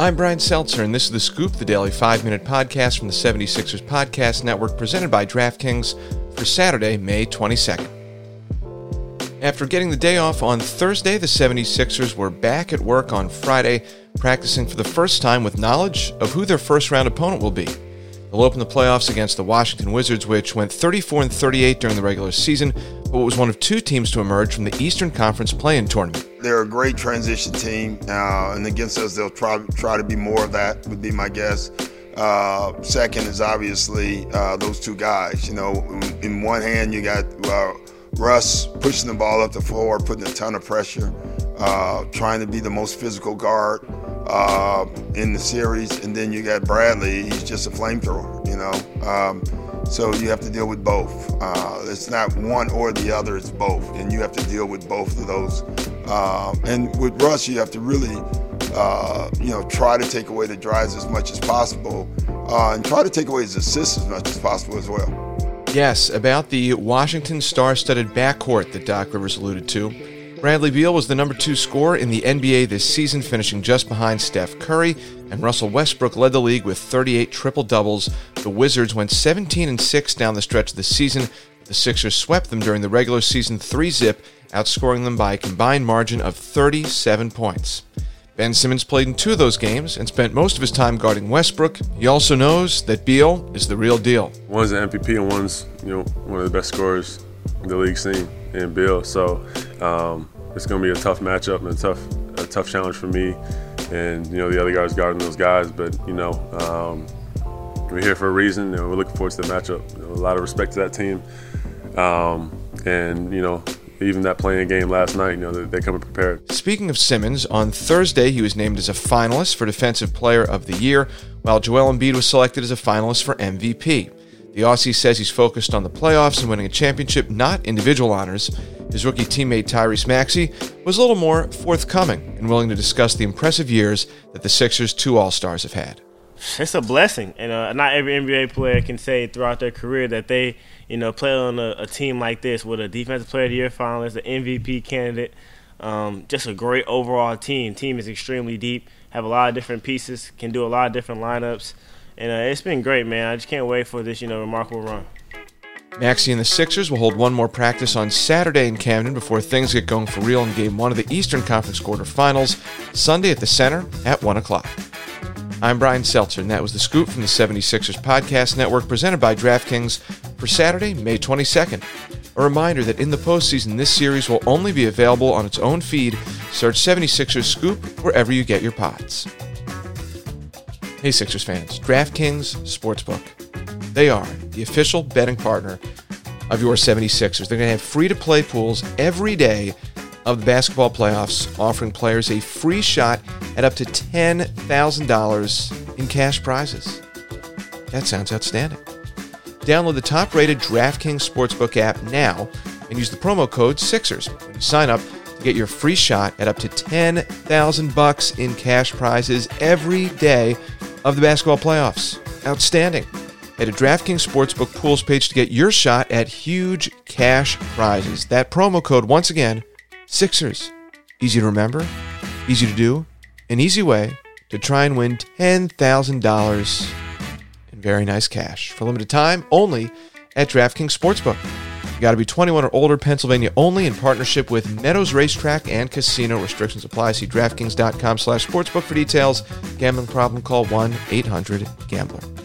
I'm Brian Seltzer, and this is The Scoop, the daily five minute podcast from the 76ers Podcast Network, presented by DraftKings for Saturday, May 22nd. After getting the day off on Thursday, the 76ers were back at work on Friday, practicing for the first time with knowledge of who their first round opponent will be. They'll open the playoffs against the Washington Wizards, which went 34 and 38 during the regular season, but was one of two teams to emerge from the Eastern Conference play-in tournament. They're a great transition team, uh, and against us, they'll try try to be more of that. Would be my guess. Uh, second is obviously uh, those two guys. You know, in, one hand you got uh, Russ pushing the ball up the floor, putting a ton of pressure, uh, trying to be the most physical guard uh, in the series, and then you got Bradley. He's just a flamethrower. You know. Um, so you have to deal with both. Uh, it's not one or the other, it's both. And you have to deal with both of those. Um, and with Russ, you have to really, uh, you know, try to take away the drives as much as possible uh, and try to take away his assists as much as possible as well. Yes, about the Washington star studded backcourt that Doc Rivers alluded to. Bradley Beal was the number two scorer in the NBA this season, finishing just behind Steph Curry, and Russell Westbrook led the league with 38 triple doubles. The Wizards went 17 and 6 down the stretch of the season. The Sixers swept them during the regular season 3 zip, outscoring them by a combined margin of 37 points. Ben Simmons played in two of those games and spent most of his time guarding Westbrook. He also knows that Beal is the real deal. One's an MVP and one's, you know, one of the best scorers the league scene in Beal. So um, it's going to be a tough matchup and a tough, a tough challenge for me. And you know the other guys guarding those guys, but you know um, we're here for a reason. and we're looking forward to the matchup. You know, a lot of respect to that team, um, and you know even that play-in game last night, you know, they, they come prepared. Speaking of Simmons, on Thursday he was named as a finalist for Defensive Player of the Year, while Joel Embiid was selected as a finalist for MVP. The Aussie says he's focused on the playoffs and winning a championship, not individual honors. His rookie teammate Tyrese Maxey was a little more forthcoming and willing to discuss the impressive years that the Sixers' two All Stars have had. It's a blessing, and uh, not every NBA player can say throughout their career that they, you know, play on a, a team like this with a Defensive Player of the Year finalist, an MVP candidate, um, just a great overall team. Team is extremely deep, have a lot of different pieces, can do a lot of different lineups and uh, it's been great, man. I just can't wait for this, you know, remarkable run. Maxey and the Sixers will hold one more practice on Saturday in Camden before things get going for real in Game 1 of the Eastern Conference quarterfinals, Sunday at the Center at 1 o'clock. I'm Brian Seltzer, and that was the scoop from the 76ers Podcast Network presented by DraftKings for Saturday, May 22nd. A reminder that in the postseason, this series will only be available on its own feed. Search 76ers Scoop wherever you get your pods. Hey, Sixers fans, DraftKings Sportsbook. They are the official betting partner of your 76ers. They're going to have free to play pools every day of the basketball playoffs, offering players a free shot at up to $10,000 in cash prizes. That sounds outstanding. Download the top rated DraftKings Sportsbook app now and use the promo code Sixers when you sign up to get your free shot at up to 10,000 bucks in cash prizes every day of the basketball playoffs. Outstanding. Head to DraftKings Sportsbook Pools page to get your shot at huge cash prizes. That promo code, once again, Sixers. Easy to remember, easy to do, an easy way to try and win $10,000 in very nice cash for limited time only at DraftKings Sportsbook. You got to be 21 or older, Pennsylvania only, in partnership with Meadows Racetrack and Casino. Restrictions apply. See DraftKings.com slash sportsbook for details. Gambling problem, call 1-800-GAMBLER.